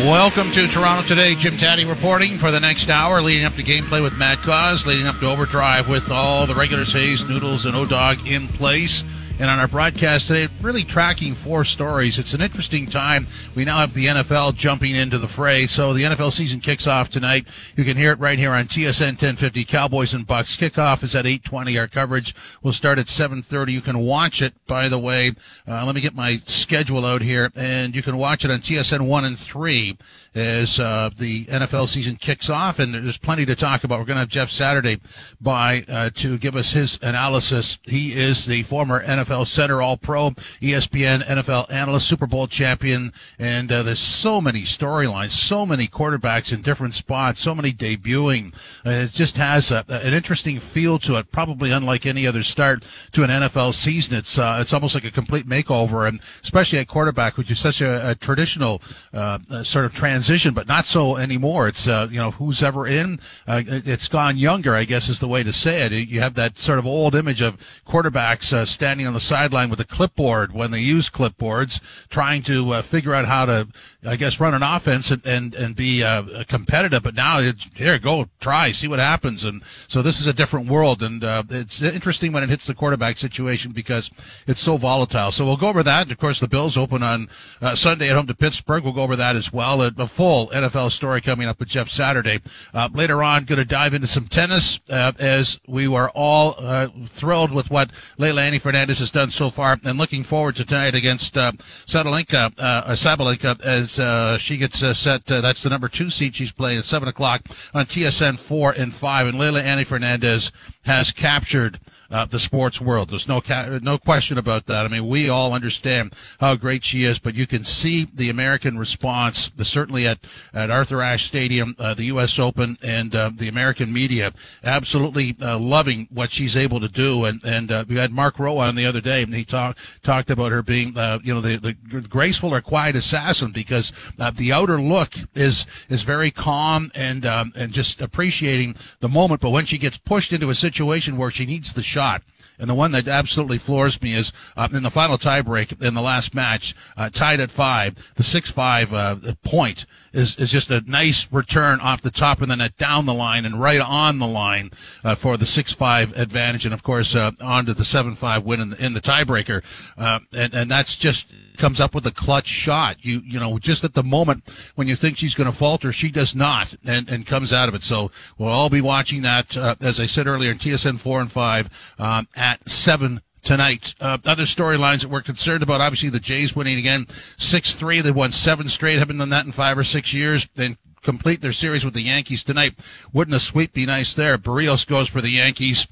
Welcome to Toronto Today. Jim Tatti reporting for the next hour, leading up to gameplay with Matt Cauz, leading up to overdrive with all the regulars, Hayes, Noodles, and O-Dog in place. And on our broadcast today, really tracking four stories. It's an interesting time. We now have the NFL jumping into the fray. So the NFL season kicks off tonight. You can hear it right here on TSN 1050 Cowboys and Bucks. Kickoff is at 820. Our coverage will start at 730. You can watch it, by the way. Uh, let me get my schedule out here. And you can watch it on TSN 1 and 3 as uh, the NFL season kicks off, and there's plenty to talk about. We're going to have Jeff Saturday by uh, to give us his analysis. He is the former NFL center All Pro, ESPN NFL analyst, Super Bowl champion, and uh, there's so many storylines, so many quarterbacks in different spots, so many debuting. Uh, it just has a, an interesting feel to it, probably unlike any other start to an NFL season. It's uh, it's almost like a complete makeover, and especially at quarterback, which is such a, a traditional uh, sort of transition transition, but not so anymore. It's uh, you know who's ever in. Uh, it's gone younger, I guess is the way to say it. You have that sort of old image of quarterbacks uh, standing on the sideline with a clipboard when they use clipboards, trying to uh, figure out how to, I guess, run an offense and and, and be uh, competitive. But now it's here, go try, see what happens. And so this is a different world, and uh, it's interesting when it hits the quarterback situation because it's so volatile. So we'll go over that. And of course, the Bills open on Sunday at home to Pittsburgh. We'll go over that as well full NFL story coming up with Jeff Saturday. Uh, later on, going to dive into some tennis uh, as we were all uh, thrilled with what Leylah Annie Fernandez has done so far, and looking forward to tonight against uh, Sabalenka, uh, as uh, she gets uh, set. that's the number two seed she's playing at seven o'clock on TSN four and five, and Leylah Annie Fernandez has captured uh, the sports world. There's no ca- no question about that. I mean, we all understand how great she is, but you can see the American response, certainly at, at Arthur Ashe Stadium, uh, the U.S. Open, and uh, the American media absolutely uh, loving what she's able to do. And and uh, we had Mark Rowe on the other day, and he talked talked about her being, uh, you know, the, the graceful or quiet assassin because the outer look is is very calm and um, and just appreciating the moment. But when she gets pushed into a situation where she needs the shot shot. And the one that absolutely floors me is uh, in the final tiebreak in the last match, uh, tied at five. The six-five uh, point is is just a nice return off the top and then down the line and right on the line uh, for the six-five advantage, and of course uh, on to the seven-five win in the, in the tiebreaker. Uh, and and that's just comes up with a clutch shot. You you know just at the moment when you think she's going to falter, she does not, and and comes out of it. So we'll all be watching that uh, as I said earlier in TSN four and five um, at seven tonight. Uh, other storylines that we're concerned about, obviously the Jays winning again, 6-3. They won seven straight. Haven't done that in five or six years. Then complete their series with the Yankees tonight. Wouldn't a sweep be nice there? Berrios goes for the Yankees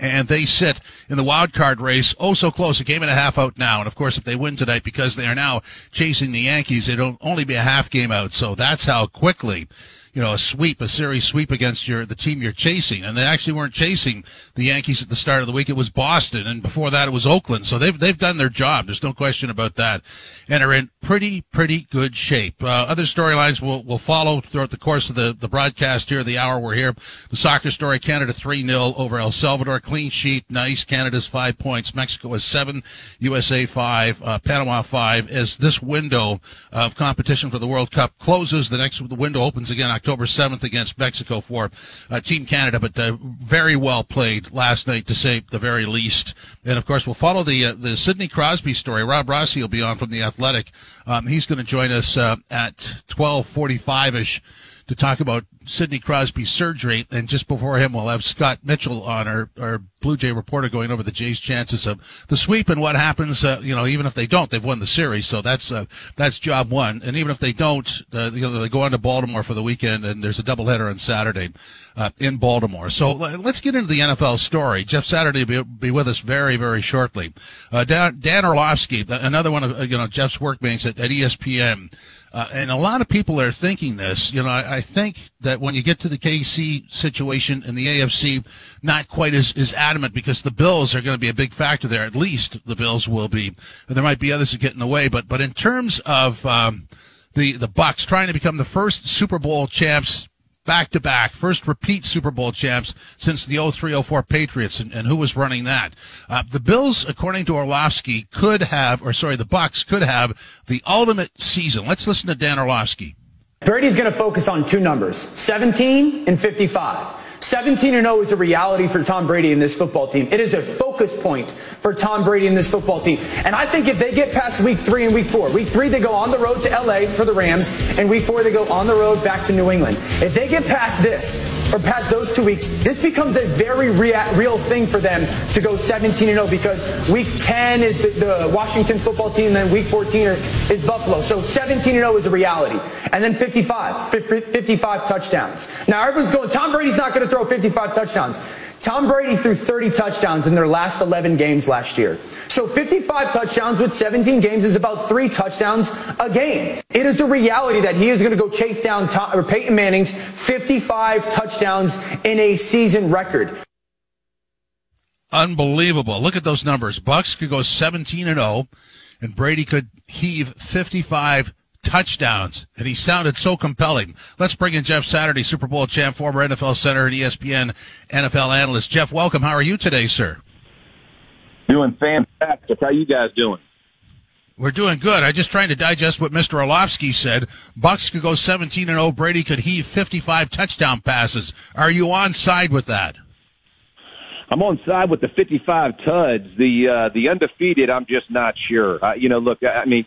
and they sit in the wild card race oh so close a game and a half out now. And of course if they win tonight because they are now chasing the yankees it'll only be a half game out. So that's how quickly you know, a sweep, a series sweep against your the team you're chasing. And they actually weren't chasing the Yankees at the start of the week. It was Boston, and before that it was Oakland. So they've they've done their job. There's no question about that, and are in pretty pretty good shape. Uh, other storylines will will follow throughout the course of the the broadcast here. The hour we're here. The soccer story: Canada three 0 over El Salvador. Clean sheet, nice. Canada's five points. Mexico is seven. USA five. Uh, Panama five. As this window of competition for the World Cup closes, the next the window opens again October 7th against Mexico for uh, Team Canada, but uh, very well played last night to say the very least. And of course, we'll follow the uh, the Sidney Crosby story. Rob Rossi will be on from the Athletic. Um, he's going to join us uh, at 12:45 ish to talk about Sidney Crosby's surgery. And just before him, we'll have Scott Mitchell on, our, our Blue Jay reporter, going over the Jays' chances of the sweep and what happens. Uh, you know, even if they don't, they've won the series, so that's uh, that's job one. And even if they don't, uh, you know, they go on to Baltimore for the weekend, and there's a doubleheader on Saturday uh, in Baltimore. So let's get into the NFL story. Jeff Saturday will be, be with us very, very shortly. Uh, Dan, Dan Orlovsky, another one of uh, you know Jeff's workmates at, at ESPN. Uh, and a lot of people are thinking this. You know, I, I, think that when you get to the KC situation in the AFC, not quite as, as adamant because the Bills are going to be a big factor there. At least the Bills will be. There might be others that get in the way, but but in terms of um, the the Bucks trying to become the first Super Bowl champs back to back, first repeat Super Bowl champs since the 0304 Patriots, and, and who was running that? Uh, the Bills, according to Orlovsky, could have, or sorry, the Bucks could have the ultimate season. Let's listen to Dan Orlovsky. Brady's going to focus on two numbers 17 and 55. 17 and 0 is a reality for Tom Brady and this football team. It is a focus point for Tom Brady and this football team. And I think if they get past week three and week four, week three they go on the road to LA for the Rams, and week four they go on the road back to New England. If they get past this or past those two weeks, this becomes a very rea- real thing for them to go 17 and 0 because week 10 is the, the Washington football team, and then week 14 is Buffalo. So 17 and 0 is a reality. And then 55, 55 touchdowns. Now everyone's going, Tom Brady's not going to throw 55 touchdowns. Tom Brady threw 30 touchdowns in their last 11 games last year. So 55 touchdowns with 17 games is about three touchdowns a game. It is a reality that he is going to go chase down Tom, or Peyton Manning's 55 touchdowns in a season record. Unbelievable. Look at those numbers. Bucks could go 17 and 0 and Brady could heave 55 touchdowns, and he sounded so compelling. Let's bring in Jeff Saturday, Super Bowl champ, former NFL center and ESPN NFL analyst. Jeff, welcome. How are you today, sir? Doing fantastic. How you guys doing? We're doing good. I'm just trying to digest what Mr. Orlovsky said. Bucks could go 17 and 0. Brady could heave 55 touchdown passes. Are you on side with that? I'm on side with the 55 tuds. The uh, the undefeated, I'm just not sure. Uh, you know, look, I mean,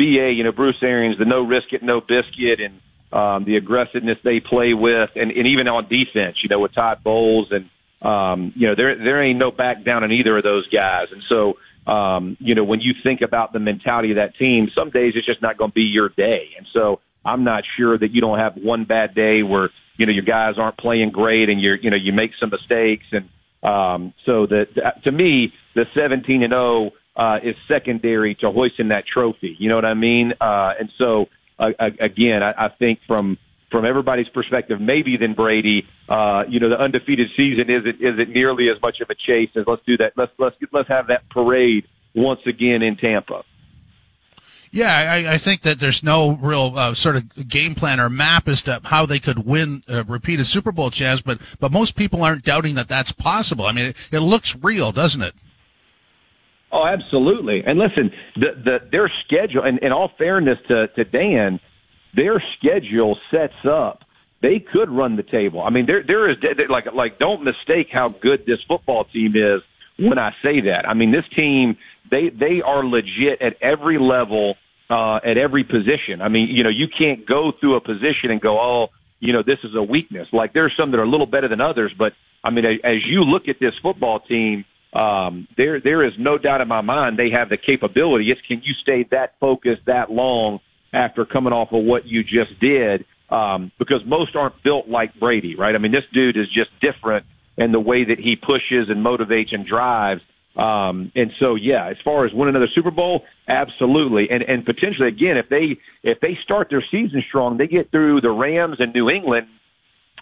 BA, you know, Bruce Arians, the no risk it, no biscuit, and um, the aggressiveness they play with, and, and even on defense, you know, with Todd Bowles, and um, you know, there there ain't no back down in either of those guys, and so. Um, you know, when you think about the mentality of that team, some days it's just not going to be your day. And so I'm not sure that you don't have one bad day where, you know, your guys aren't playing great and you're, you know, you make some mistakes. And, um, so that, to me, the 17 and 0, uh, is secondary to hoisting that trophy. You know what I mean? Uh, and so, uh, again, I, I think from from everybody's perspective, maybe than Brady, uh, you know, the undefeated season isn't isn't nearly as much of a chase as let's do that. Let's let's let's have that parade once again in Tampa. Yeah, I, I think that there's no real uh, sort of game plan or map as to how they could win, uh, repeat a Super Bowl chance, but but most people aren't doubting that that's possible. I mean, it, it looks real, doesn't it? Oh, absolutely. And listen, the, the, their schedule, and in all fairness to, to Dan, their schedule sets up. They could run the table. I mean, there, there is like, like, don't mistake how good this football team is when I say that. I mean, this team, they, they are legit at every level, uh, at every position. I mean, you know, you can't go through a position and go, oh, you know, this is a weakness. Like there's some that are a little better than others, but I mean, as you look at this football team, um, there there is no doubt in my mind they have the capability. It's can you stay that focused that long after coming off of what you just did? Um, because most aren't built like Brady, right? I mean, this dude is just different in the way that he pushes and motivates and drives. Um, and so, yeah, as far as winning another Super Bowl, absolutely, and and potentially again, if they if they start their season strong, they get through the Rams and New England.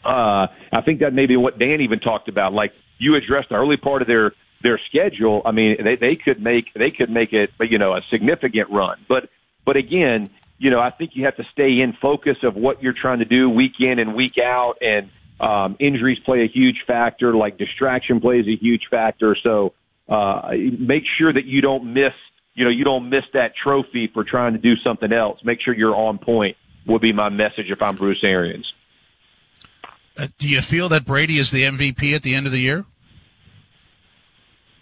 Uh, I think that may be what Dan even talked about. Like you addressed the early part of their their schedule, I mean, they they could make they could make it, you know, a significant run. But but again, you know, I think you have to stay in focus of what you're trying to do week in and week out, and um, injuries play a huge factor. Like distraction plays a huge factor. So uh, make sure that you don't miss, you know, you don't miss that trophy for trying to do something else. Make sure you're on point. Would be my message if I'm Bruce Arians. Uh, do you feel that Brady is the MVP at the end of the year?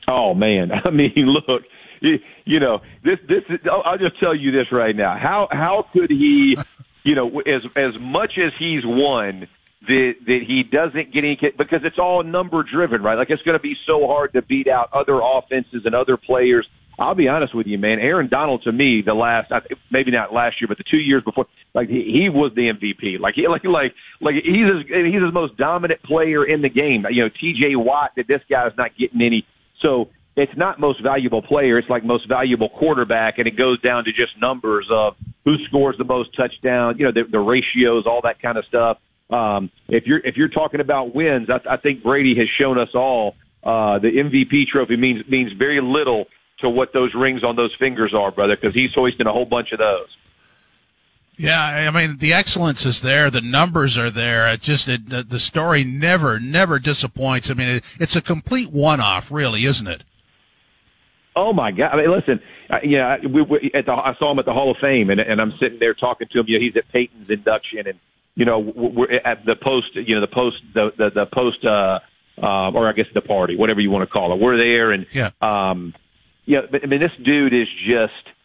Oh man, I mean, look, you, know, this this is, I'll just tell you this right now. How how could he, you know, as as much as he's won, that that he doesn't get any because it's all number driven, right? Like it's going to be so hard to beat out other offenses and other players. I'll be honest with you, man. Aaron Donald to me, the last maybe not last year, but the two years before, like he, he was the MVP. Like he like like like he's his, he's his most dominant player in the game. You know, T.J. Watt. That this guy guy's not getting any so it's not most valuable player. It's like most valuable quarterback, and it goes down to just numbers of who scores the most touchdowns, you know, the, the ratios, all that kind of stuff. Um, if you're if you're talking about wins, I, I think Brady has shown us all uh, the MVP trophy means means very little to what those rings on those fingers are, brother, because he's hoisting a whole bunch of those. Yeah, I mean the excellence is there, the numbers are there. It just it, the, the story never never disappoints. I mean it, it's a complete one-off, really, isn't it? Oh my God! I mean, listen, uh, yeah, we, we at the, I saw him at the Hall of Fame, and, and I'm sitting there talking to him. You know, he's at Peyton's induction, and you know, we're at the post, you know, the post, the the, the post, uh, uh, or I guess the party, whatever you want to call it. We're there, and yeah, um, yeah. But I mean, this dude is just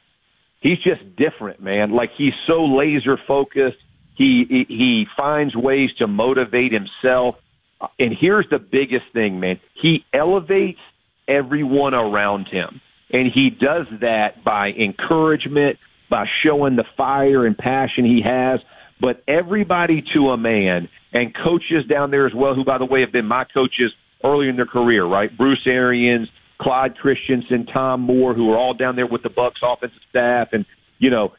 he's just different, man. Like he's so laser focused. He, he he finds ways to motivate himself. Uh, and here's the biggest thing, man. He elevates everyone around him. And he does that by encouragement, by showing the fire and passion he has. But everybody to a man and coaches down there as well, who by the way have been my coaches early in their career, right? Bruce Arians, Clyde Christensen, Tom Moore, who are all down there with the Bucks offensive staff, and you know,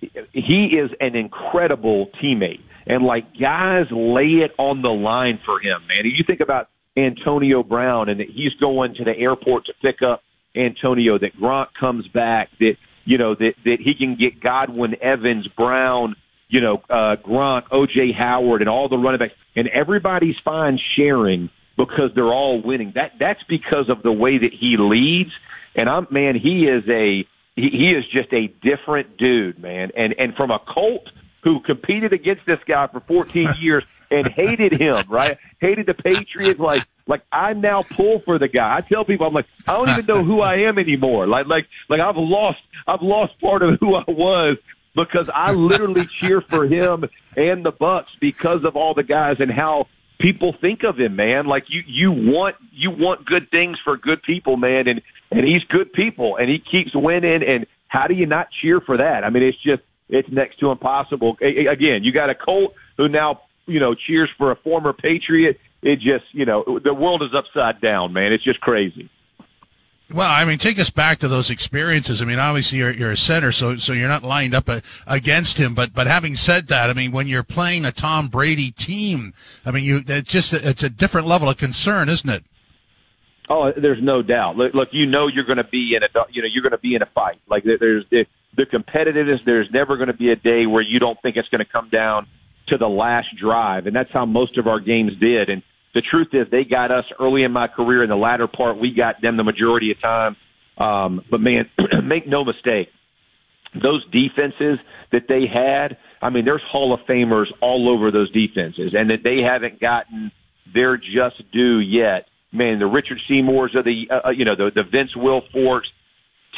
he is an incredible teammate. And like guys lay it on the line for him, man. You think about Antonio Brown and that he's going to the airport to pick up Antonio, that Gronk comes back, that you know that that he can get Godwin, Evans, Brown, you know, uh, Gronk, OJ Howard, and all the running backs, and everybody's fine sharing because they're all winning. That that's because of the way that he leads. And I'm man, he is a he, he is just a different dude, man. And and from a Colt who competed against this guy for 14 years and hated him, right? Hated the Patriots. Like like I now pull for the guy. I tell people I'm like I don't even know who I am anymore. Like like like I've lost I've lost part of who I was because I literally cheer for him and the Bucks because of all the guys and how people think of him, man. Like you, you want, you want good things for good people, man. And, and he's good people and he keeps winning. And how do you not cheer for that? I mean, it's just, it's next to impossible. Again, you got a Colt who now, you know, cheers for a former Patriot. It just, you know, the world is upside down, man. It's just crazy. Well, I mean, take us back to those experiences. I mean, obviously you're, you're a center, so so you're not lined up a, uh, against him. But but having said that, I mean, when you're playing a Tom Brady team, I mean, you it's just it's a different level of concern, isn't it? Oh, there's no doubt. Look, look you know you're going to be in a you know you're going to be in a fight. Like there's the, the competitiveness. There's never going to be a day where you don't think it's going to come down to the last drive, and that's how most of our games did. And the truth is they got us early in my career. In the latter part, we got them the majority of time. Um, but man, make no mistake, those defenses that they had, I mean, there's Hall of Famers all over those defenses, and that they haven't gotten their just due yet. Man, the Richard Seymours of the, uh, uh you know, the, the Vince Wilforks,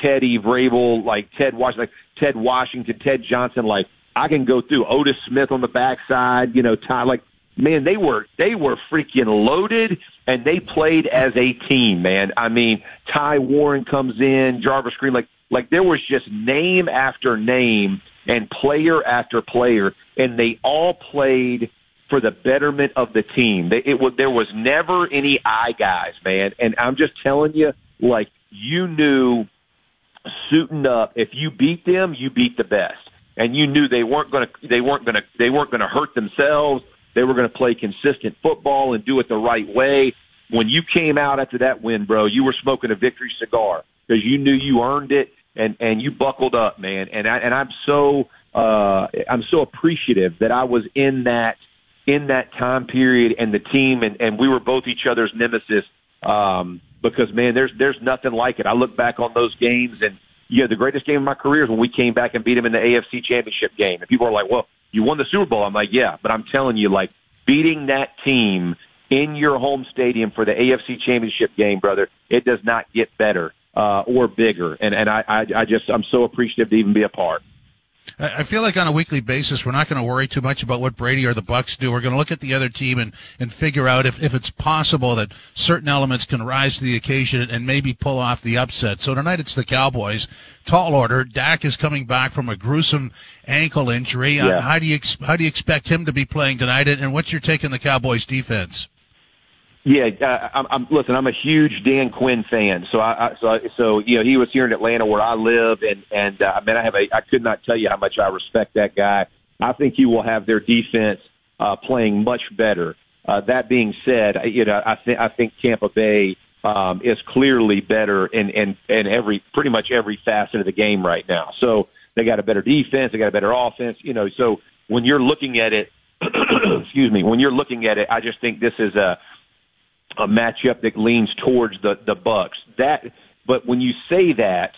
Teddy Vrabel, like Ted Washington, like Ted Washington, Ted Johnson, like I can go through Otis Smith on the backside, you know, Ty, like man, they were they were freaking loaded and they played as a team, man. I mean, Ty Warren comes in, Jarvis Green, like like there was just name after name and player after player, and they all played for the betterment of the team. They, it was there was never any eye guys, man. And I'm just telling you, like you knew suiting up. If you beat them, you beat the best, and you knew they weren't going to they weren't going to they weren't going to hurt themselves they were going to play consistent football and do it the right way. When you came out after that win, bro, you were smoking a victory cigar because you knew you earned it and and you buckled up, man. And I and I'm so uh I'm so appreciative that I was in that in that time period and the team and and we were both each other's nemesis um because man there's there's nothing like it. I look back on those games and know the greatest game of my career is when we came back and beat them in the AFC Championship game. And people are like, "Well, you won the Super Bowl. I'm like, yeah, but I'm telling you, like beating that team in your home stadium for the AFC Championship game, brother, it does not get better uh, or bigger. And and I, I I just I'm so appreciative to even be a part. I feel like on a weekly basis, we're not going to worry too much about what Brady or the Bucks do. We're going to look at the other team and, and figure out if, if it's possible that certain elements can rise to the occasion and maybe pull off the upset. So tonight it's the Cowboys. Tall order. Dak is coming back from a gruesome ankle injury. Uh, yeah. Uh, how do you how do you expect him to be playing tonight? And what's your take on the Cowboys defense? Yeah, uh, I'm, I'm listen. I'm a huge Dan Quinn fan, so I, I so so you know he was here in Atlanta where I live, and and uh, I mean I have a I could not tell you how much I respect that guy. I think he will have their defense uh, playing much better. Uh, that being said, you know I think I think Tampa Bay um, is clearly better in in in every pretty much every facet of the game right now. So They got a better defense. They got a better offense. You know, so when you're looking at it, excuse me, when you're looking at it, I just think this is a a matchup that leans towards the the Bucks. That, but when you say that,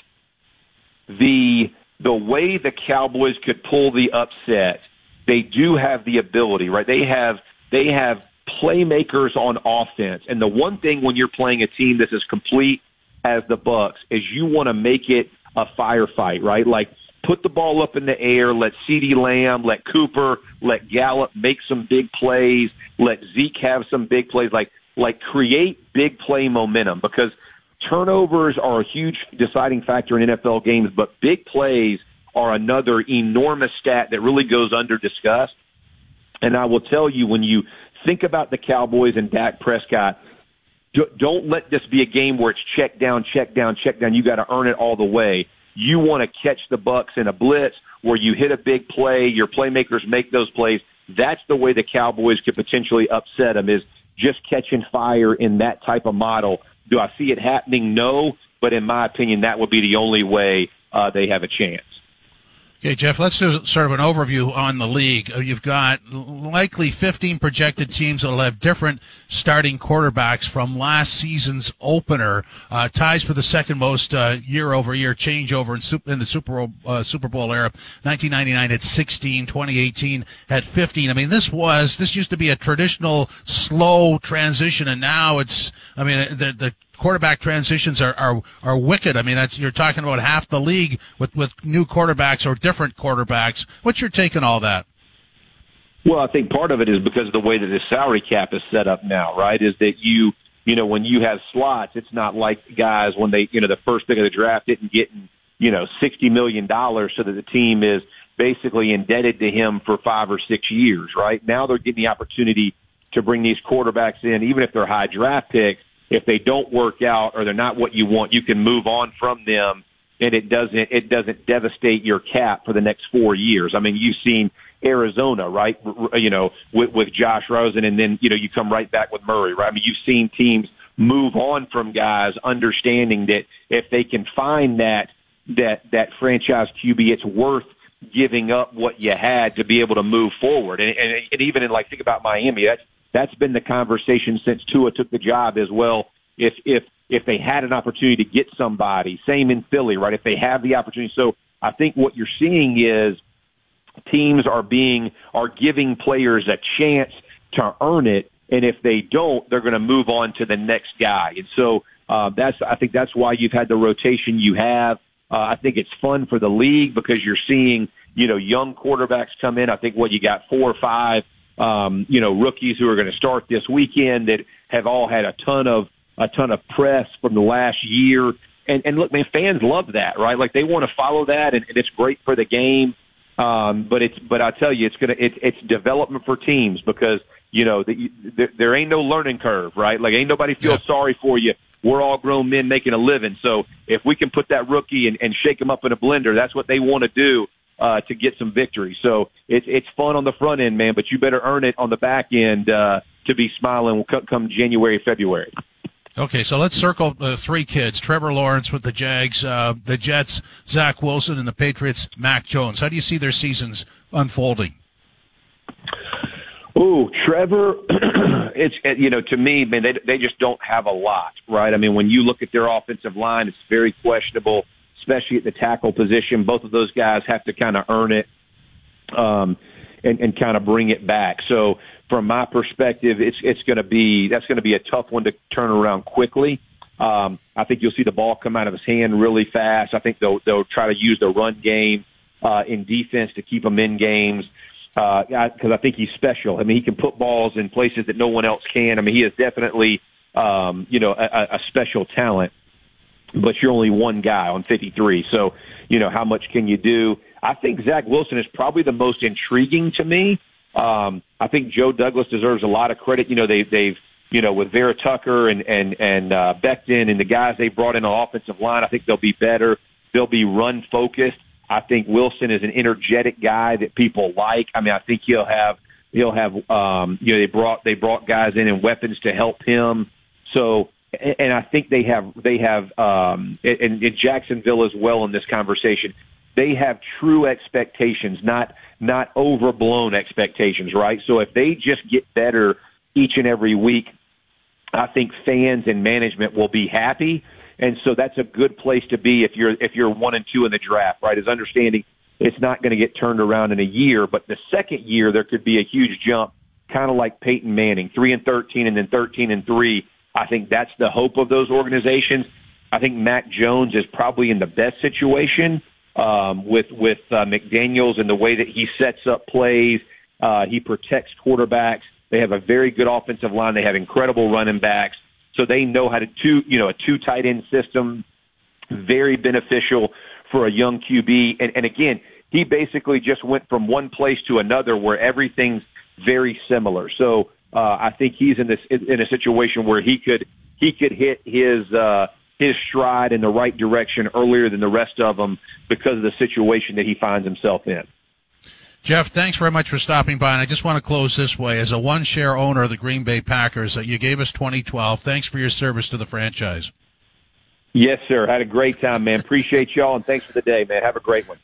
the the way the Cowboys could pull the upset, they do have the ability, right? They have they have playmakers on offense, and the one thing when you're playing a team that's as complete as the Bucks is you want to make it a firefight, right? Like put the ball up in the air, let CeeDee Lamb, let Cooper, let Gallup make some big plays, let Zeke have some big plays, like like create big play momentum because turnovers are a huge deciding factor in NFL games, but big plays are another enormous stat that really goes under discussed. And I will tell you when you think about the Cowboys and Dak Prescott, don't let this be a game where it's check down, check down, check down. You got to earn it all the way. You want to catch the Bucks in a blitz where you hit a big play, your playmakers make those plays. That's the way the Cowboys could potentially upset them is just catching fire in that type of model. Do I see it happening? No, but in my opinion, that would be the only way uh, they have a chance. Okay, Jeff, let's do sort of an overview on the league. Uh, you've got likely 15 projected teams that will have different starting quarterbacks from last season's opener. Uh, ties for the second most uh, year over year changeover in, in the Super Bowl, uh, Super Bowl era. 1999 at 16, 2018 at 15. I mean, this was, this used to be a traditional slow transition, and now it's, I mean, the, the quarterback transitions are, are, are wicked. I mean, that's, you're talking about half the league with, with new quarterbacks or different quarterbacks. What's your take on all that? Well, I think part of it is because of the way that the salary cap is set up now, right? Is that you, you know, when you have slots, it's not like guys when they, you know, the first pick of the draft didn't get, you know, $60 million so that the team is basically indebted to him for five or six years, right? Now they're getting the opportunity to bring these quarterbacks in, even if they're high draft picks, if they don't work out or they're not what you want, you can move on from them and it doesn't it doesn't devastate your cap for the next four years. I mean, you've seen Arizona, right? You know, with, with Josh Rosen, and then you know you come right back with Murray, right? I mean, you've seen teams move on from guys, understanding that if they can find that that that franchise QB, it's worth giving up what you had to be able to move forward. And, and, and even in like think about Miami, that's that's been the conversation since Tua took the job as well. If if if they had an opportunity to get somebody, same in Philly, right? If they have the opportunity, so I think what you're seeing is teams are being are giving players a chance to earn it, and if they don't, they're going to move on to the next guy. And so uh, that's I think that's why you've had the rotation you have. Uh, I think it's fun for the league because you're seeing you know young quarterbacks come in. I think what you got four or five um, you know, rookies who are going to start this weekend that have all had a ton of a ton of press from the last year. And, and look, man, fans love that, right? Like they want to follow that, and, and it's great for the game. Um, but it's but I tell you, it's gonna it's it's development for teams because you know the, there, there ain't no learning curve, right? Like ain't nobody feels yeah. sorry for you. We're all grown men making a living, so if we can put that rookie and, and shake him up in a blender, that's what they want to do uh, to get some victory. So it's it's fun on the front end, man, but you better earn it on the back end uh, to be smiling come January, February. Okay, so let's circle the three kids: Trevor Lawrence with the Jags, uh, the Jets, Zach Wilson, and the Patriots, Mac Jones. How do you see their seasons unfolding? Oh, Trevor, it's you know to me, man, they they just don't have a lot, right? I mean, when you look at their offensive line, it's very questionable especially at the tackle position. Both of those guys have to kind of earn it um, and, and kind of bring it back. So from my perspective, it's it's going to be that's going to be a tough one to turn around quickly. Um, I think you'll see the ball come out of his hand really fast. I think they'll they'll try to use the run game uh, in defense to keep him in games because uh, I think he's special. I mean, he can put balls in places that no one else can. I mean, he is definitely um, you know a, a special talent but you're only one guy on 53. So, you know, how much can you do? I think Zach Wilson is probably the most intriguing to me. Um, I think Joe Douglas deserves a lot of credit. You know, they, they've, you know, with Vera Tucker and, and, and, uh, Becton and the guys they brought in on offensive line, I think they'll be better. They'll be run focused. I think Wilson is an energetic guy that people like. I mean, I think he'll have, he'll have, um, you know, they brought, they brought guys in and weapons to help him. So, and I think they have they have um, in, in Jacksonville as well in this conversation. they have true expectations, not not overblown expectations, right? So if they just get better each and every week, I think fans and management will be happy. And so that's a good place to be if you're if you're one and two in the draft, right? Is understanding it's not going to get turned around in a year, but the second year there could be a huge jump, kind of like Peyton Manning, three and thirteen, and then thirteen and three. I think that's the hope of those organizations. I think Mac Jones is probably in the best situation um, with with uh, McDaniels and the way that he sets up plays. Uh, he protects quarterbacks. They have a very good offensive line. They have incredible running backs. So they know how to two, you know, a two tight end system, very beneficial for a young QB. And, and again, he basically just went from one place to another where everything's very similar. So uh, I think he's in this in a situation where he could he could hit his uh, his stride in the right direction earlier than the rest of them because of the situation that he finds himself in. Jeff, thanks very much for stopping by. And I just want to close this way. As a one share owner of the Green Bay Packers, uh, you gave us 2012. Thanks for your service to the franchise. Yes, sir. Had a great time, man. Appreciate y'all, and thanks for the day, man. Have a great one.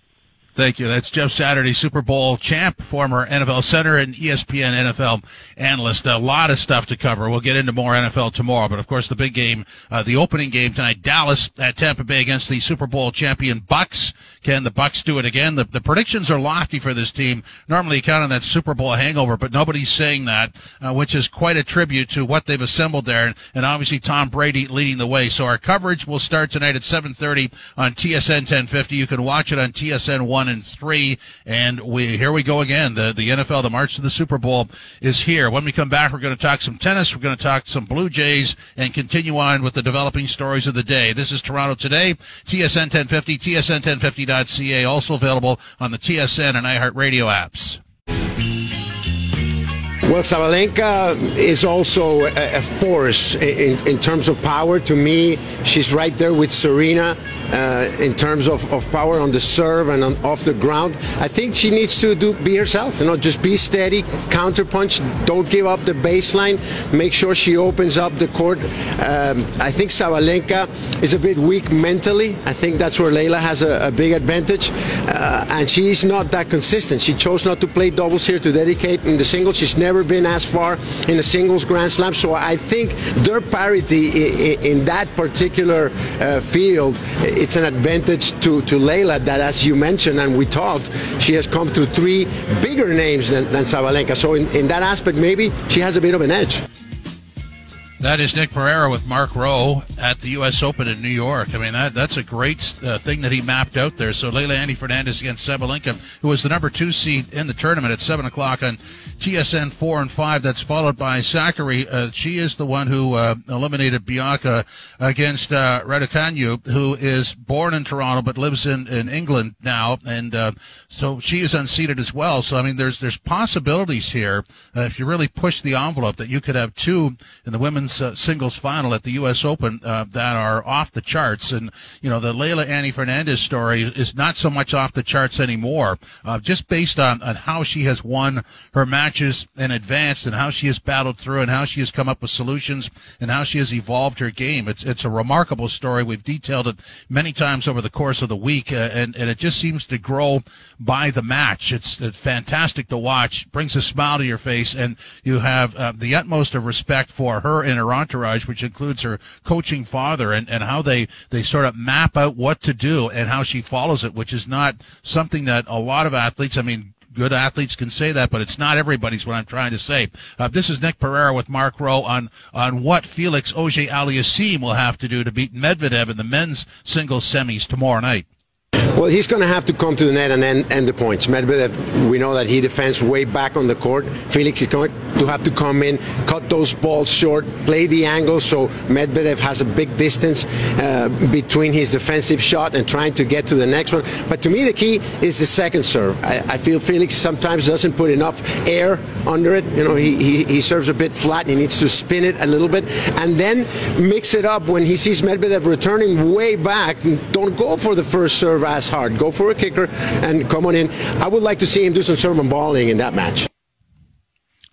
Thank you. That's Jeff Saturday, Super Bowl champ, former NFL center and ESPN NFL analyst. A lot of stuff to cover. We'll get into more NFL tomorrow, but of course the big game, uh, the opening game tonight, Dallas at Tampa Bay against the Super Bowl champion Bucks. Can the Bucks do it again? The, the predictions are lofty for this team. Normally you count on that Super Bowl hangover, but nobody's saying that, uh, which is quite a tribute to what they've assembled there, and, and obviously Tom Brady leading the way. So our coverage will start tonight at 7:30 on TSN 1050. You can watch it on TSN 1 one and three. And we here we go again. The the NFL, the March to the Super Bowl is here. When we come back, we're going to talk some tennis. We're going to talk some Blue Jays and continue on with the developing stories of the day. This is Toronto Today, TSN 1050, TSN1050.ca, also available on the TSN and iHeartRadio apps. Well, Sabalenka is also a, force in, in terms of power. To me, she's right there with Serena uh, in terms of, of power on the serve and on, off the ground. I think she needs to do be herself. You know, just be steady, counterpunch. Don't give up the baseline. Make sure she opens up the court. Um, I think Sabalenka is a bit weak mentally. I think that's where Leylah has a, a big advantage, uh, and she's not that consistent. She chose not to play doubles here to dedicate in the singles. She's never been as far in a singles Grand Slam, so I think their parity in, that particular uh, field it's an advantage to, to Leylah that, as you mentioned and we talked, she has come through three bigger names than, than Sabalenka. So in, in that aspect, maybe she has a bit of an edge. That is Nick Pereira with Mark Rowe at the U.S. Open in New York. I mean, that that's a great uh, thing that he mapped out there. So Leylah Annie Fernandez against Sabalenka, who was the number two seed in the tournament at seven o'clock on TSN four and five. That's followed by Sakkari. Uh, she is the one who uh, eliminated Bianca against uh, Raducanu, who is born in Toronto but lives in, in England now, and uh, so she is unseeded as well. So I mean, there's there's possibilities here uh, if you really push the envelope that you could have two in the women's uh, singles final at the U.S. Open uh, that are off the charts. And, you know, the Leylah Annie Fernandez story is not so much off the charts anymore, uh, just based on, on how she has won her matches in advance and how she has battled through and how she has come up with solutions and how she has evolved her game. It's, it's a remarkable story. We've detailed it many times over the course of the week, uh, and, and it just seems to grow by the match. It's, it's fantastic to watch, brings a smile to your face, and you have uh, the utmost of respect for her and her entourage, which includes her coaching father, and, and how they, they sort of map out what to do and how she follows it, which is not something that a lot of athletes, I mean, good athletes can say that, but it's not everybody's what I'm trying to say. Uh, this is Nick Pereira with Mark Rowe on, on what Felix Auger-Aliassime will have to do to beat Medvedev in the men's singles semis tomorrow night. Well, he's going to have to come to the net and end, end, the points. Medvedev, we know that he defends way back on the court. Felix is going to have to come in, cut those balls short, play the angle so Medvedev has a big distance uh, between his defensive shot and trying to get to the next one. But to me, the key is the second serve. I, I feel Felix sometimes doesn't put enough air under it. You know, he, he, he serves a bit flat. He needs to spin it a little bit and then mix it up when he sees Medvedev returning way back. Don't go for the first serve as hard. Go for a kicker and come on in. I would like to see him do some sermon balling in that match.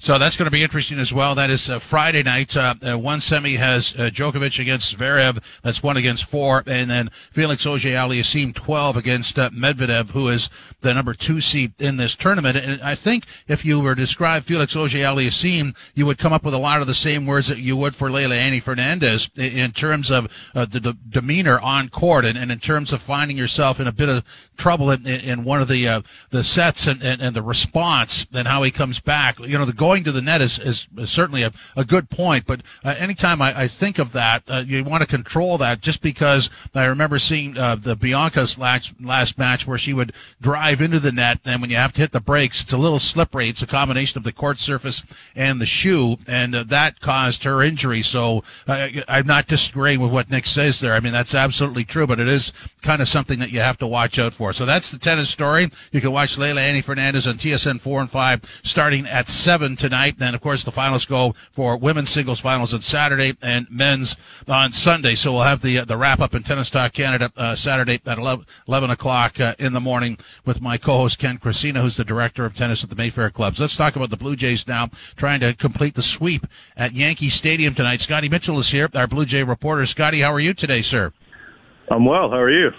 So that's going to be interesting as well. That is uh, Friday night. Uh, uh, one semi has uh, Djokovic against Zverev. That's one against four. And then Felix Auger-Aliassime 12 against uh, Medvedev, who is the number two seed in this tournament. And I think if you were to describe Felix Auger-Aliassime, you would come up with a lot of the same words that you would for Leylah Annie Fernandez in terms of uh, the de- demeanor on court and, and in terms of finding yourself in a bit of trouble in, in one of the the sets and, and, and the response and how he comes back. You know, the goal going to the net is, is, is certainly a, a, good point, but uh, anytime I, I, think of that, uh, you want to control that just because I remember seeing uh, the Bianca's last, last match where she would drive into the net, and when you have to hit the brakes, it's a little slippery. It's a combination of the court surface and the shoe, and uh, that caused her injury. So uh, I'm not disagreeing with what Nick says there. I mean, that's absolutely true, but it is kind of something that you have to watch out for. So that's the tennis story. You can watch Leylah Annie Fernandez on TSN 4 and 5 starting at 7 tonight. Then, of course, the finals go for women's singles finals on Saturday and men's on Sunday. So we'll have the uh, the wrap up in Tennis Talk Canada uh, Saturday at 11, 11 o'clock uh, in the morning with my co-host Ken Cressina, who's the director of tennis at the Mayfair Clubs. Let's talk about the Blue Jays now, trying to complete the sweep at Yankee Stadium tonight. Scotty Mitchell is here, our Blue Jay reporter. Scotty, how are you today, sir? I'm well. How are you?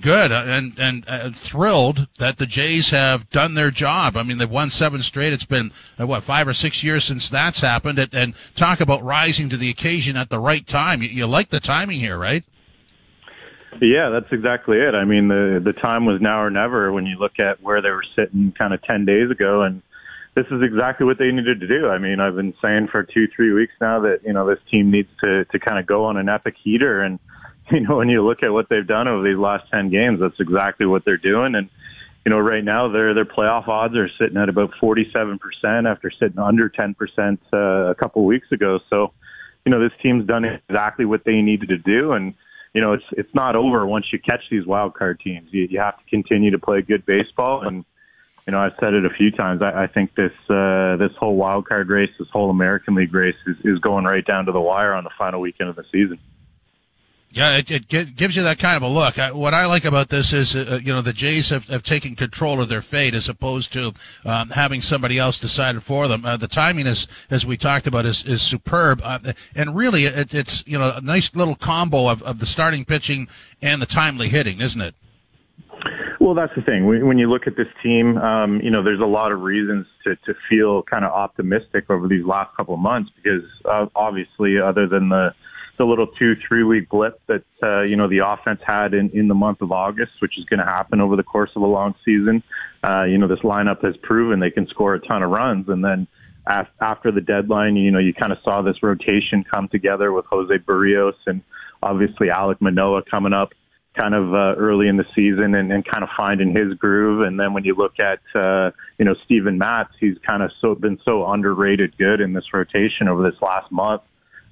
Good, uh, and and uh, thrilled that the Jays have done their job. I mean, they've won seven straight. It's been uh, what five or six years since that's happened. And, and, talk about rising to the occasion at the right time. You, you, like the timing here, right? Yeah, that's exactly it. I mean, the the time was now or never when you look at where they were sitting kind of ten days ago, and this is exactly what they needed to do. I mean, I've been saying for two, three weeks now that you know this team needs to to kind of go on an epic heater and you know, when you look at what they've done over these last 10 games, that's exactly what they're doing. And, you know, right now their, their playoff odds are sitting at about 47% after sitting under 10% uh, a couple weeks ago. So, you know, this team's done exactly what they needed to do. And, you know, it's, it's not over once you catch these wild card teams. You, you have to continue to play good baseball. And, you know, I've said it a few times. I, I think this, uh, this whole wild card race, this whole American League race is, is going right down to the wire on the final weekend of the season. Yeah, it, it, gives you that kind of a look. what I like about this is, uh, you know, the Jays have, have taken control of their fate as opposed to um, having somebody else decide it for them. Uh, the timing is, as we talked about, is, is superb. Uh, and really, it, it's, you know, a nice little combo of, of the starting pitching and the timely hitting, isn't it? Well, that's the thing. When you look at this team, um, you know, there's a lot of reasons to, to feel kind of optimistic over these last couple of months because uh, obviously, other than the the little two, three week blip that, uh, you know, the offense had in, in the month of August, which is going to happen over the course of a long season. Uh, you know, this lineup has proven they can score a ton of runs. And then after the deadline, you know, you kind of saw this rotation come together with Jose Berrios and obviously Alek Manoah coming up kind of uh, early in the season and, and kind of finding his groove. And then when you look at uh, you know Steven Matz, he's kind of so been so underrated good in this rotation over this last month.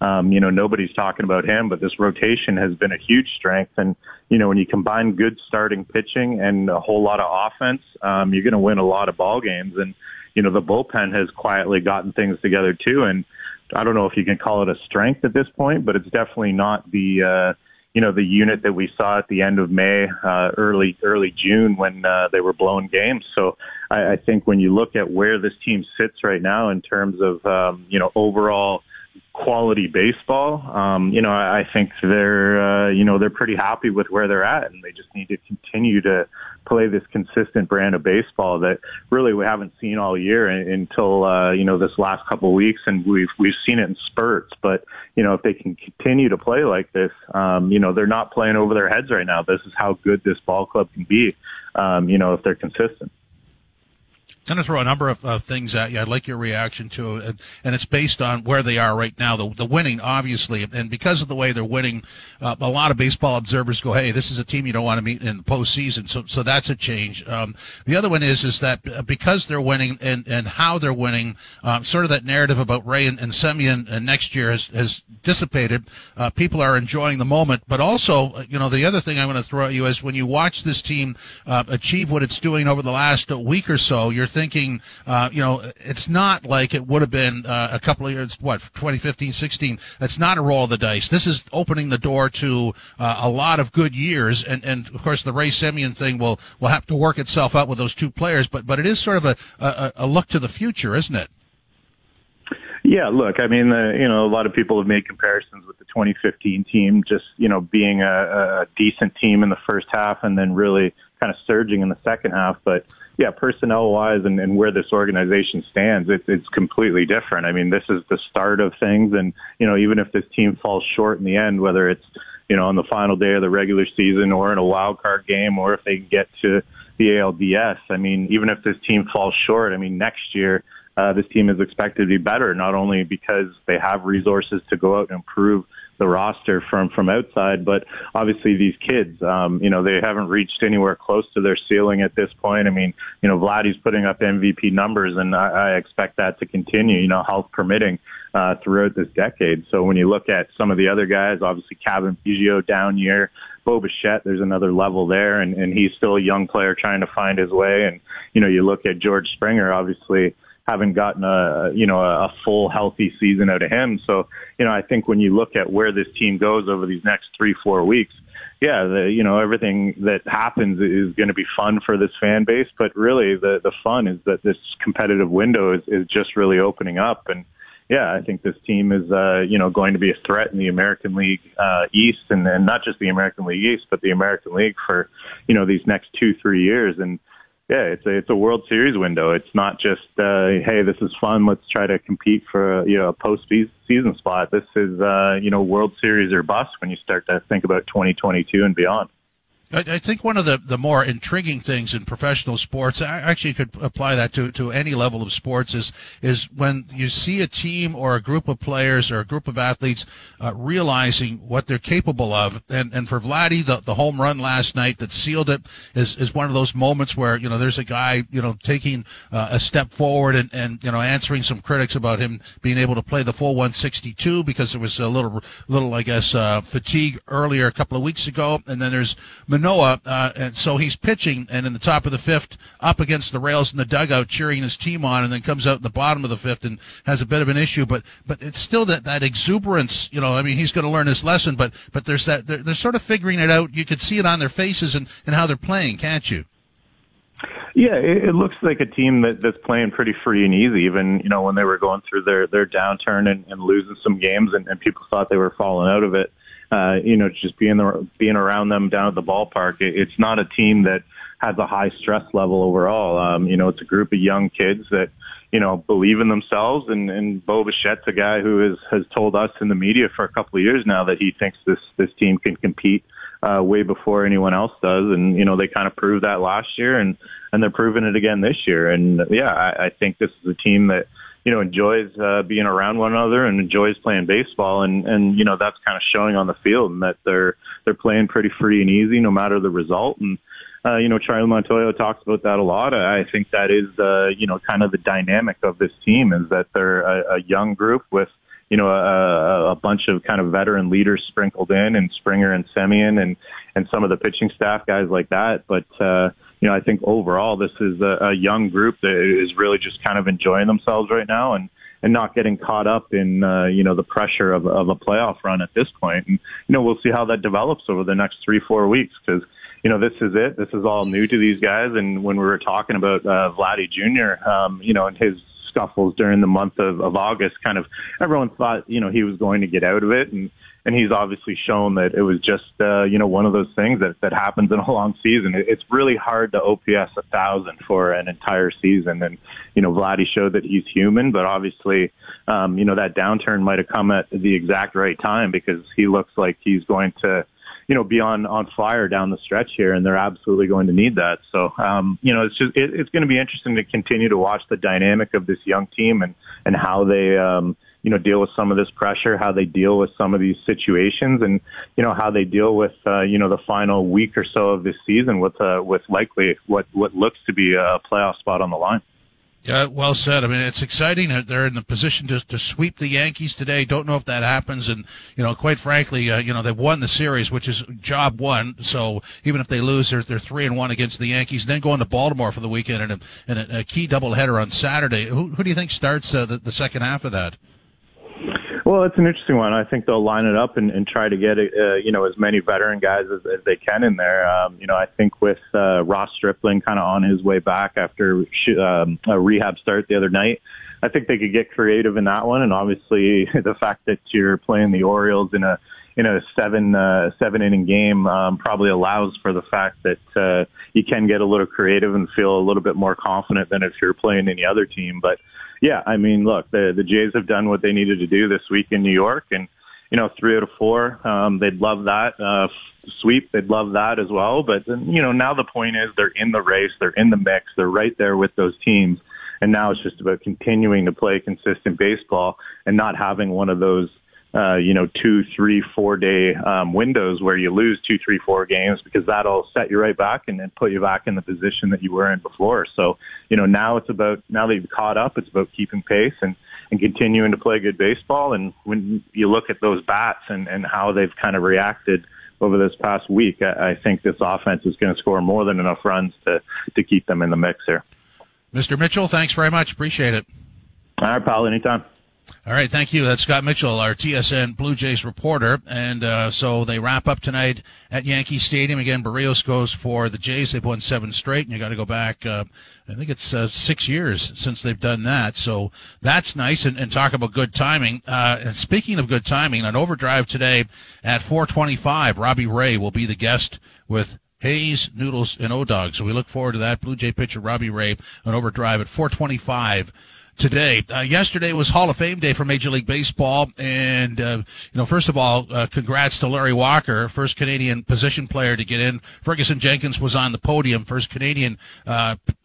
Um, you know, nobody's talking about him, but this rotation has been a huge strength. And, you know, when you combine good starting pitching and a whole lot of offense, um, you're going to win a lot of ball games. And, you know, the bullpen has quietly gotten things together too. And I don't know if you can call it a strength at this point, but it's definitely not the, uh, you know, the unit that we saw at the end of May, uh, early, early June when, uh, they were blowing games. So I, I think when you look at where this team sits right now in terms of, um, you know, overall, quality baseball. Um, you know, I think they're, uh, you know, they're pretty happy with where they're at and they just need to continue to play this consistent brand of baseball that really we haven't seen all year until, uh, you know, this last couple of weeks and we've, we've seen it in spurts. But, you know, if they can continue to play like this, um, you know, they're not playing over their heads right now. This is how good this ball club can be, um, you know, if they're consistent going to throw a number of things at you. I'd like your reaction to it, and it's based on where they are right now. The, the winning, obviously, and because of the way they're winning, uh, a lot of baseball observers go, "Hey, this is a team you don't want to meet in the postseason." So, so that's a change. Um, the other one is is that uh, because they're winning and and how they're winning, um, sort of that narrative about Ray and, and Semien uh, next year has has dissipated. Uh, people are enjoying the moment, but also, uh, you know, the other thing I want to throw at you is when you watch this team achieve what it's doing over the last week or so, you're thinking, uh, you know, it's not like it would have been uh, a couple of years, what, 2015, 16. It's not a roll of the dice. This is opening the door to uh, a lot of good years. And, and of course, the Ray Semien thing will, will have to work itself out with those two players, but, but it is sort of a, a, a look to the future, isn't it? Yeah, look, I mean, the, you know, a lot of people have made comparisons with the 2015 team, just you know, being a, a decent team in the first half and then really kind of surging in the second half. But yeah, personnel wise and, and where this organization stands, it's it's completely different. I mean, this is the start of things, and you know, even if this team falls short in the end, whether it's you know on the final day of the regular season or in a wild card game, or if they get to the ALDS, I mean, even if this team falls short, I mean, next year uh, this team is expected to be better, not only because they have resources to go out and improve the roster from from outside, but obviously these kids, um, you know, they haven't reached anywhere close to their ceiling at this point. I mean, you know, Vladdy's putting up MVP numbers, and I, I expect that to continue. You know, health permitting uh, throughout this decade. So when you look at some of the other guys, obviously Cavan Biggio down year, Bo Bichette, there's another level there, and, and he's still a young player trying to find his way. And you know, you look at George Springer, obviously haven't gotten a you know a full healthy season out of him. So you know I think when you look at where this team goes over these next three four weeks, yeah, the, you know everything that happens is going to be fun for this fan base. But really the the fun is that this competitive window is, is just really opening up and. Yeah, I think this team is, uh, you know, going to be a threat in the American League uh, East, and, and not just the American League East, but the American League for, you know, these next two, three years. And yeah, it's a it's a World Series window. It's not just uh, hey, this is fun. Let's try to compete for you know a post season spot. This is uh, you know World Series or bust when you start to think about 2022 and beyond. I, think one of the, the more intriguing things in professional sports, I actually could apply that to, to any level of sports, is is when you see a team or a group of players or a group of athletes uh, realizing what they're capable of. And and for Vladdy, the, the home run last night that sealed it is, is one of those moments where you know there's a guy you know taking uh, a step forward and, and you know answering some critics about him being able to play the full 162 because there was a little little I guess uh, fatigue earlier a couple of weeks ago, and then there's Manoah, uh, and so he's pitching, and in the top of the fifth, up against the rails in the dugout, cheering his team on, and then comes out in the bottom of the fifth and has a bit of an issue. But but it's still that that exuberance. You know, I mean, he's going to learn his lesson, but but there's that they're, they're sort of figuring it out. You could see it on their faces and and how they're playing, can't you? Yeah, it looks like a team that, that's playing pretty free and easy. Even you know when they were going through their their downturn and, and losing some games, and, and people thought they were falling out of it uh, you know, just being the, being around them down at the ballpark. It, it's not a team that has a high stress level overall. Um, you know, it's a group of young kids that, you know, believe in themselves. And, and Bo Bichette's a guy who has, has told us in the media for a couple of years now that he thinks this, this team can compete, uh, way before anyone else does. And, you know, they kind of proved that last year and, and they're proving it again this year. And yeah, I, I think this is a team that, you know, enjoys uh, being around one another and enjoys playing baseball, and and you know that's kind of showing on the field, and that they're they're playing pretty free and easy no matter the result, and. Uh, you know, Charlie Montoyo talks about that a lot. I think that is, uh, you know, kind of the dynamic of this team is that they're a, a young group with, you know, a, a bunch of kind of veteran leaders sprinkled in, and Springer and Semien, and and some of the pitching staff guys like that. But uh, you know, I think overall this is a, a young group that is really just kind of enjoying themselves right now and and not getting caught up in uh, you know the pressure of, of a playoff run at this point. And you know we'll see how that develops over the next three four weeks because you know this is it. This is all new to these guys. And when we were talking about uh, Vladdy Jr., um, you know, and his scuffles during the month of, of August, kind of everyone thought you know he was going to get out of it and and he's obviously shown that it was just uh, you know one of those things that that happens in a long season. It, it's really hard to OPS a thousand for an entire season, and you know Vladdy showed that he's human, but obviously um, you know that downturn might have come at the exact right time because he looks like he's going to you know, be on on fire down the stretch here, and they're absolutely going to need that. So, um, you know, it's just it, it's going to be interesting to continue to watch the dynamic of this young team and and how they, um, you know, deal with some of this pressure, how they deal with some of these situations, and you know how they deal with uh, you know the final week or so of this season with uh, with likely what what looks to be a playoff spot on the line. Yeah, well said. I mean, it's exciting that they're in the position to, to sweep the Yankees today. Don't know if that happens. And, you know, quite frankly, uh, you know, they've won the series, which is job one. So even if they lose, they're, they're three and one against the Yankees. Then going to Baltimore for the weekend and a, and a, key doubleheader on Saturday. Who, who do you think starts uh, the, the second half of that? Well, it's an interesting one. I think they'll line it up and, and try to get uh, you know as many veteran guys as, as they can in there. Um, you know, I think with uh, Ross Stripling kind of on his way back after sh- um, a rehab start the other night, I think they could get creative in that one. And obviously the fact that you're playing the Orioles in a, in a seven, uh, seven inning game, um, probably allows for the fact that, uh, you can get a little creative and feel a little bit more confident than if you're playing any other team. But yeah, I mean, look, the, the Jays have done what they needed to do this week in New York and, you know, three out of four. Um, they'd love that. Uh, sweep, they'd love that as well. But, you know, now the point is they're in the race, they're in the mix, they're right there with those teams. And now it's just about continuing to play consistent baseball and not having one of those, uh, you know, two, three, four day um, windows where you lose two, three, four games because that'll set you right back and then put you back in the position that you were in before. So, you know, now it's about, now that you've caught up, it's about keeping pace and, and continuing to play good baseball. And when you look at those bats and, and how they've kind of reacted over this past week, I, I think this offense is going to score more than enough runs to, to keep them in the mix here. Mr. Mitchell, thanks very much. Appreciate it. All right, pal. Anytime. All right, thank you. That's Scott Mitchell, our TSN Blue Jays reporter. And uh, so they wrap up tonight at Yankee Stadium. Again, Berrios goes for the Jays. They've won seven straight, and you got to go back. Uh, I think it's uh, six years since they've done that. So that's nice. And, and talk about good timing. Uh, and speaking of good timing, on Overdrive today at 4:25, Robbie Ray will be the guest with Hayes, Noodles, and O-Dog. So we look forward to that. Blue Jay pitcher Robbie Ray on Overdrive at 425 today. Uh, yesterday was Hall of Fame day for Major League Baseball, and uh, you know, first of all, uh, congrats to Larry Walker, first Canadian position player to get in. Ferguson Jenkins was on the podium, first Canadian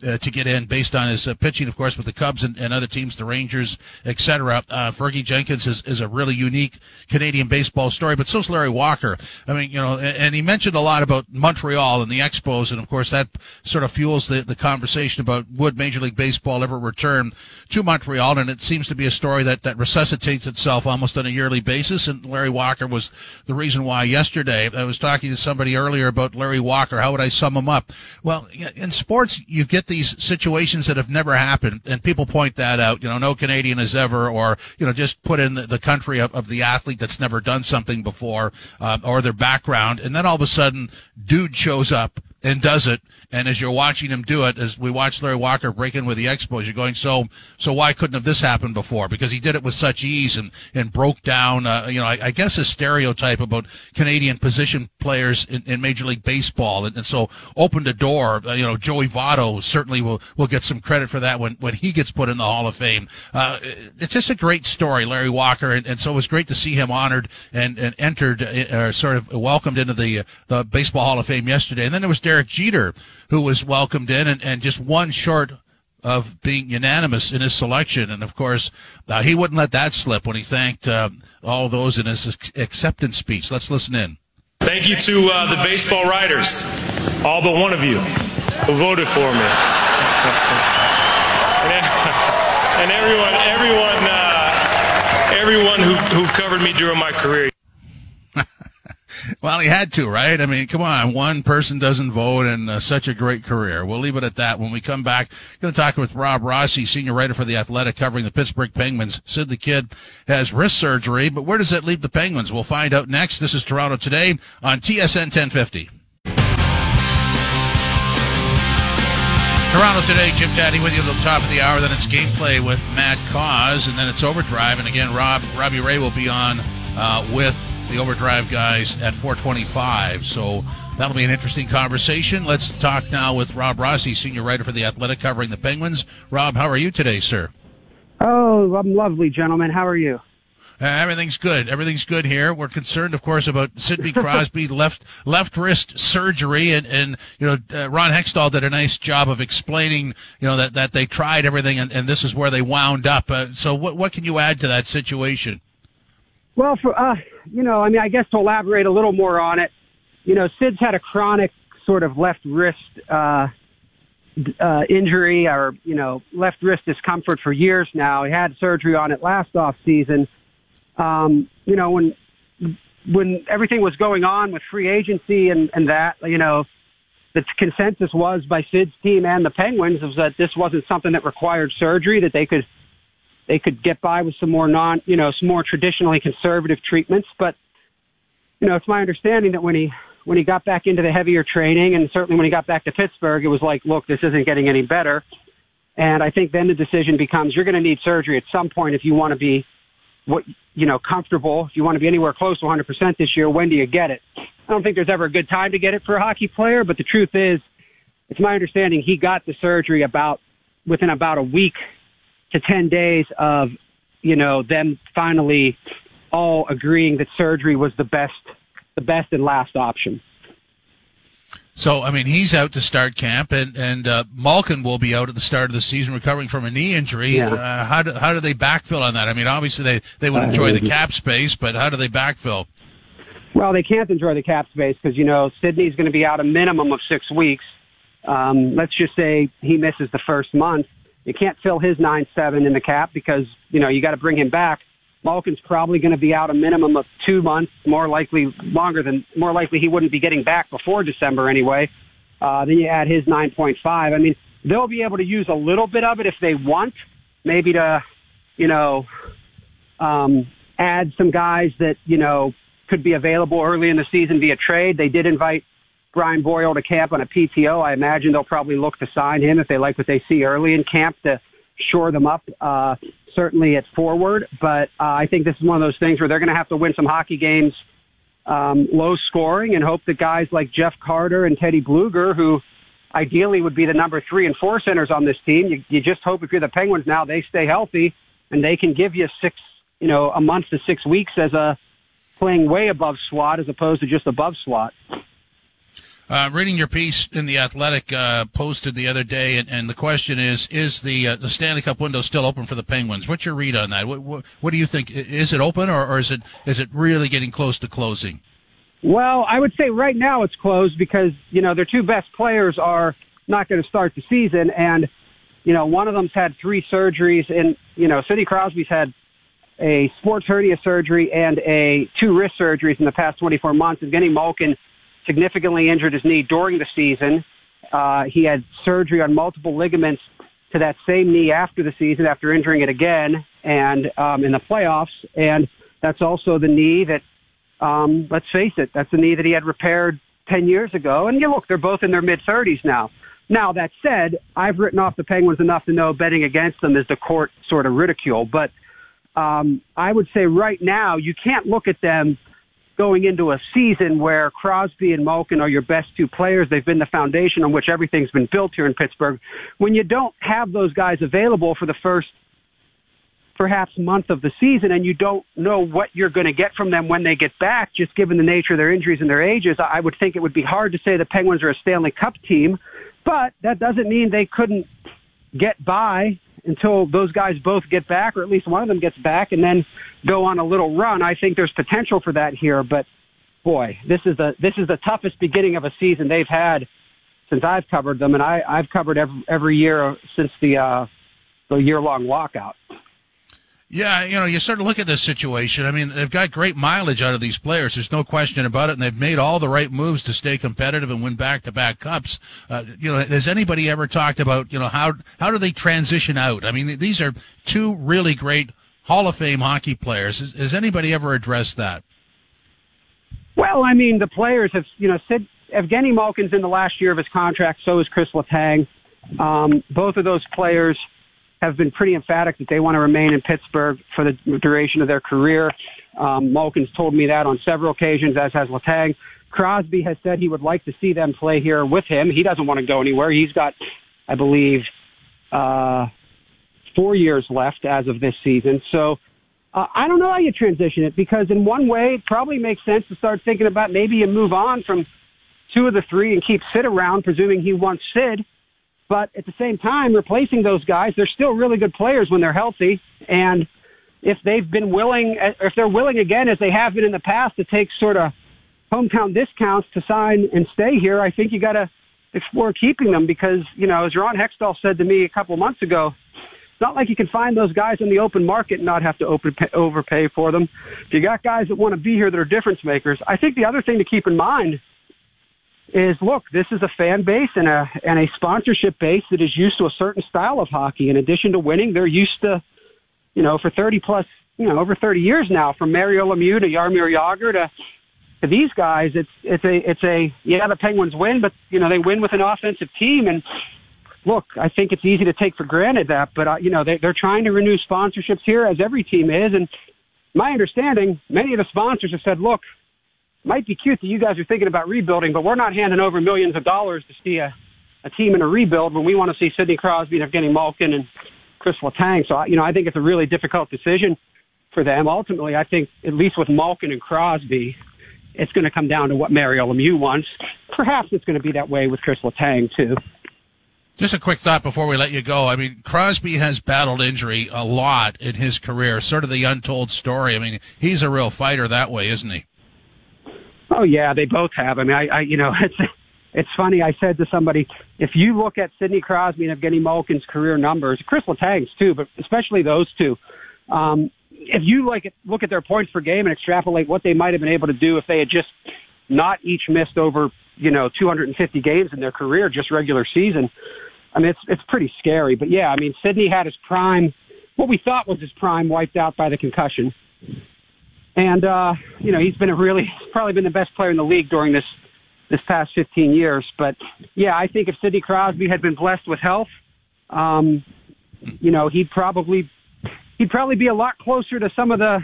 uh, uh, to get in, based on his uh, pitching, of course, with the Cubs and, and other teams, the Rangers, etc. Fergie Jenkins is, is a really unique Canadian baseball story, but so's Larry Walker. I mean, you know, and, and he mentioned a lot about Montreal and the Expos, and of course, that sort of fuels the the conversation about would Major League Baseball ever return to Montreal, and it seems to be a story that, that resuscitates itself almost on a yearly basis. And Larry Walker was the reason why yesterday I was talking to somebody earlier about Larry Walker. How would I sum him up? Well, in sports, you get these situations that have never happened, and people point that out. You know, no Canadian has ever, or, you know, just put in the, the country of, of, the athlete that's never done something before, uh, or their background. And then all of a sudden, dude shows up and does it. And as you're watching him do it, as we watch Larry Walker break in with the Expos, you're going, so, so why couldn't have this happened before? Because he did it with such ease and, and broke down, uh, you know, I, I, guess a stereotype about Canadian position players in, in Major League Baseball. And, and so opened a door, uh, you know, Joey Votto certainly will, will get some credit for that when, when he gets put in the Hall of Fame. Uh, it's just a great story, Larry Walker. And, and so it was great to see him honored and, and entered, uh, sort of welcomed into the, the Baseball Hall of Fame yesterday. And then there was Derek Jeter, who was welcomed in and, and just one short of being unanimous in his selection. And of course, uh, he wouldn't let that slip when he thanked uh, all those in his acceptance speech. Let's listen in. Thank you to uh, the baseball writers, all but one of you who voted for me. and everyone, everyone, uh, everyone who, who covered me during my career. Well, he had to, right? I mean, come on. One person doesn't vote and uh, such a great career. We'll leave it at that. When we come back, going to talk with Rob Rossi, senior writer for The Athletic, covering the Pittsburgh Penguins. Sid the Kid has wrist surgery, but where does that leave the Penguins? We'll find out next. This is Toronto Today on TSN 1050. Toronto today, Jim Tatti with you at the top of the hour. Then it's gameplay with Matt Cauz, and then it's overdrive. And again, Rob Robbie Ray will be on uh, with the Overdrive guys at 425. So that'll be an interesting conversation. Let's talk now with Rob Rossi, senior writer for The Athletic, covering the Penguins. Rob, how are you today, sir? Oh, I'm lovely, gentlemen. How are you? Uh, everything's good. Everything's good here. We're concerned, of course, about Sidney Crosby left left wrist surgery, and and you know uh, Ron Hextall did a nice job of explaining, you know, that that they tried everything, and, and this is where they wound up. Uh, so what what can you add to that situation? Well, for uh, you know, I mean, I guess to elaborate a little more on it, you know, Sid's had a chronic sort of left wrist uh, uh, injury or you know left wrist discomfort for years now. He had surgery on it last off season. Um, you know, when when everything was going on with free agency and and that, you know, the consensus was by Sid's team and the Penguins was that this wasn't something that required surgery, that they could they could get by with some more non, you know, some more traditionally conservative treatments. But, you know, it's my understanding that when he, when he got back into the heavier training and certainly when he got back to Pittsburgh, it was like, look, this isn't getting any better. And I think then the decision becomes you're going to need surgery at some point if you want to be what you know comfortable. If you want to be anywhere close to 100% this year, when do you get it? I don't think there's ever a good time to get it for a hockey player, but the truth is, it's my understanding he got the surgery about within about a week to 10 days of you know them finally all agreeing that surgery was the best the best and last option. So, I mean, he's out to start camp, and and uh, Malkin will be out at the start of the season, recovering from a knee injury. Yeah. Uh, how do how do they backfill on that? I mean, obviously they they would enjoy the cap space, but how do they backfill? Well, they can't enjoy the cap space because you know Sidney's going to be out a minimum of six weeks. Um, let's just say he misses the first month. You can't fill his nine seven in the cap because you know you got to bring him back. Malkin's probably going to be out a minimum of two months, more likely longer than more likely he wouldn't be getting back before December anyway. Uh, then you add his 9.5. I mean, they'll be able to use a little bit of it if they want, maybe to, you know, um, add some guys that you know could be available early in the season via trade. They did invite Brian Boyle to camp on a PTO. I imagine they'll probably look to sign him if they like what they see early in camp to shore them up. Uh, certainly at forward, but uh, I think this is one of those things where they're going to have to win some hockey games um, low scoring and hope that guys like Jeff Carter and Teddy Blueger, who ideally would be the number three and four centers on this team, you, you just hope if you're the Penguins now they stay healthy and they can give you six, you know, a month to six weeks as a playing way above SWAT as opposed to just above SWAT. Uh, reading your piece in the Athletic uh, posted the other day, and, and the question is: Is the uh, the Stanley Cup window still open for the Penguins? What's your read on that? What, what, what do you think? Is it open, or, or is it is it really getting close to closing? Well, I would say right now it's closed because you know their two best players are not going to start the season, and you know one of them's had three surgeries, and you know Sidney Crosby's had a sports hernia surgery and a two wrist surgeries in the past 24 months. And Evgeny Malkin significantly injured his knee during the season. Uh, he had surgery on multiple ligaments to that same knee after the season, after injuring it again, and um, in the playoffs. And that's also the knee that, um, let's face it, that's the knee that he had repaired 10 years ago. And you look, they're both in their mid 30s now. Now that said, I've written off the Penguins enough to know betting against them is the court sort of ridicule. But um, I would say right now you can't look at them going into a season where Crosby and Malkin are your best two players. They've been the foundation on which everything's been built here in Pittsburgh. When you don't have those guys available for the first perhaps month of the season and you don't know what you're going to get from them when they get back, just given the nature of their injuries and their ages, I would think it would be hard to say the Penguins are a Stanley Cup team, but that doesn't mean they couldn't get by until those guys both get back, or at least one of them gets back, and then go on a little run. I think there's potential for that here, but boy, this is the this is the toughest beginning of a season they've had since I've covered them, and I, I've covered every every year since the uh, the year long lockout. Yeah, you know, you sort of look at this situation. I mean, they've got great mileage out of these players. There's no question about it, and they've made all the right moves to stay competitive and win back-to-back cups. Uh, you know, has anybody ever talked about, you know, how how do they transition out? I mean, these are two really great Hall of Fame hockey players. Has, has anybody ever addressed that? Well, I mean, the players have, you know, said Evgeny Malkin's in the last year of his contract. So is Chris Letang. Um, both of those players have been pretty emphatic that they want to remain in Pittsburgh for the duration of their career. Um, Malkin's told me that on several occasions, as has Letang. Crosby has said he would like to see them play here with him. He doesn't want to go anywhere. He's got, I believe, uh, four years left as of this season. So uh, I don't know how you transition it because in one way it probably makes sense to start thinking about maybe you move on from two of the three and keep Sid around, presuming he wants Sid. But at the same time, replacing those guys, they're still really good players when they're healthy. And if they've been willing, if they're willing again, as they have been in the past, to take sort of hometown discounts to sign and stay here, I think you got to explore keeping them because, you know, as Ron Hextall said to me a couple months ago, it's not like you can find those guys in the open market and not have to open, pay, overpay for them. If you got guys that want to be here that are difference makers, I think the other thing to keep in mind is look, this is a fan base and a and a sponsorship base that is used to a certain style of hockey. In addition to winning, they're used to, you know, for 30 plus, you know, over 30 years now, from Mario Lemieux to Jaromir Jagr to to these guys, it's it's a it's a yeah, the Penguins win, but you know they win with an offensive team, and look, I think it's easy to take for granted that, but uh, you know they, they're trying to renew sponsorships here, as every team is. And my understanding, many of the sponsors have said, look, might be cute that you guys are thinking about rebuilding, but we're not handing over millions of dollars to see a, a team in a rebuild when we want to see Sidney Crosby and Evgeny Malkin and Chris Letang. So you know I think it's a really difficult decision for them. Ultimately, I think at least with Malkin and Crosby, it's going to come down to what Mario Lemieux wants. Perhaps it's going to be that way with Chris Letang too. Just a quick thought before we let you go. I mean, Crosby has battled injury a lot in his career, sort of the untold story. I mean, he's a real fighter that way, isn't he? Oh yeah, they both have. I mean, I, I you know, it's it's funny. I said to somebody, if you look at Sidney Crosby and Evgeny Malkin's career numbers, Chris Letang's too, but especially those two, um, if you like look at their points per game and extrapolate what they might have been able to do if they had just not each missed over you know 250 games in their career, just regular season. I mean, it's it's pretty scary. But yeah, I mean, Sidney had his prime, what we thought was his prime, wiped out by the concussion. And uh, you know, he's been a really probably been the best player in the league during this this past 15 years. But yeah, I think if Sidney Crosby had been blessed with health, um, you know, he'd probably he'd probably be a lot closer to some of the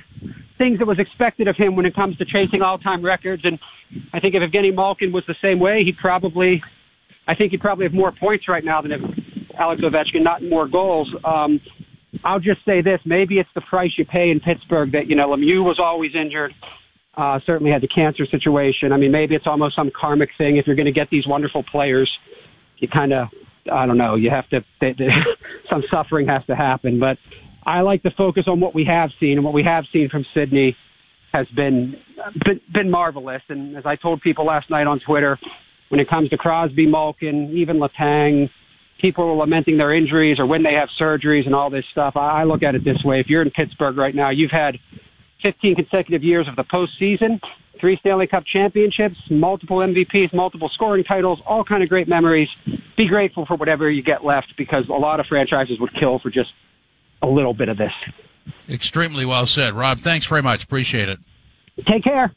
things that was expected of him when it comes to chasing all-time records. And I think if Evgeny Malkin was the same way, he'd probably, I think he'd probably have more points right now than if Alex Ovechkin, not more goals. Um, I'll just say this: maybe it's the price you pay in Pittsburgh that you know Lemieux was always injured. Uh, certainly had the cancer situation. I mean, maybe it's almost some karmic thing. If you're going to get these wonderful players, you kind of, I don't know, you have to, they, they, some suffering has to happen. But I like to focus on what we have seen, and what we have seen from Sidney has been been, been marvelous. And as I told people last night on Twitter, when it comes to Crosby, Malkin, even Letang, people are lamenting their injuries or when they have surgeries and all this stuff. I look at it this way: if you're in Pittsburgh right now, you've had 15 consecutive years of the postseason, three Stanley Cup championships, multiple MVPs, multiple scoring titles, all kind of great memories. Be grateful for whatever you get left because a lot of franchises would kill for just a little bit of this. Extremely well said. Rob, thanks very much. Appreciate it. Take care.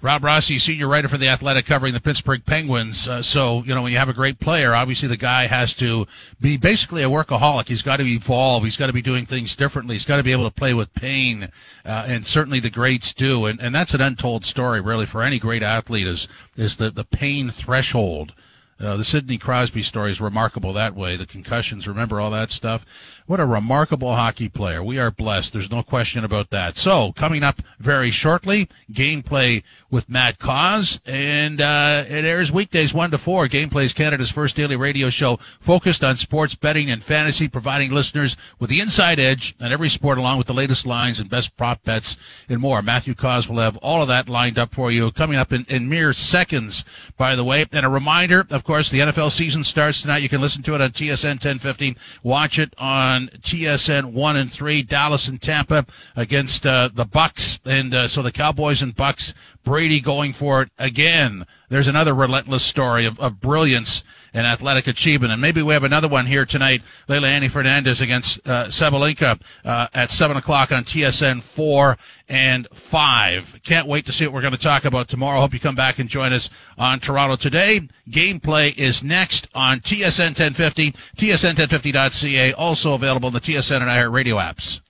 Rob Rossi, senior writer for The Athletic, covering the Pittsburgh Penguins. Uh, so, you know, when you have a great player, obviously the guy has to be basically a workaholic. He's got to evolve. He's got to be doing things differently. He's got to be able to play with pain. Uh, and certainly the greats do. And, and that's an untold story, really, for any great athlete is, is the, the pain threshold. Uh, the Sidney Crosby story is remarkable that way. The concussions, remember all that stuff? What a remarkable hockey player. We are blessed. There's no question about that. So, coming up very shortly, gameplay with Matt Cauz and uh, it airs weekdays 1 to 4. Gameplay is Canada's first daily radio show focused on sports betting and fantasy, providing listeners with the inside edge on every sport along with the latest lines and best prop bets and more. Matthew Cauz will have all of that lined up for you coming up in, in mere seconds, by the way. And a reminder, of course, the NFL season starts tonight. You can listen to it on TSN 1050, watch it on on TSN one and three. Dallas and Tampa against uh, the Bucs, and uh, so the Cowboys and Bucs. Brady going for it again. There's another relentless story of, of brilliance and athletic achievement. And maybe we have another one here tonight. Leylah Annie Fernandez against uh, Sabalenka uh, at 7 o'clock on TSN 4 and 5. Can't wait to see what we're going to talk about tomorrow. Hope you come back and join us on Toronto Today. Gameplay is next on TSN 1050, tsn1050.ca, also available in the TSN and iHeart radio apps.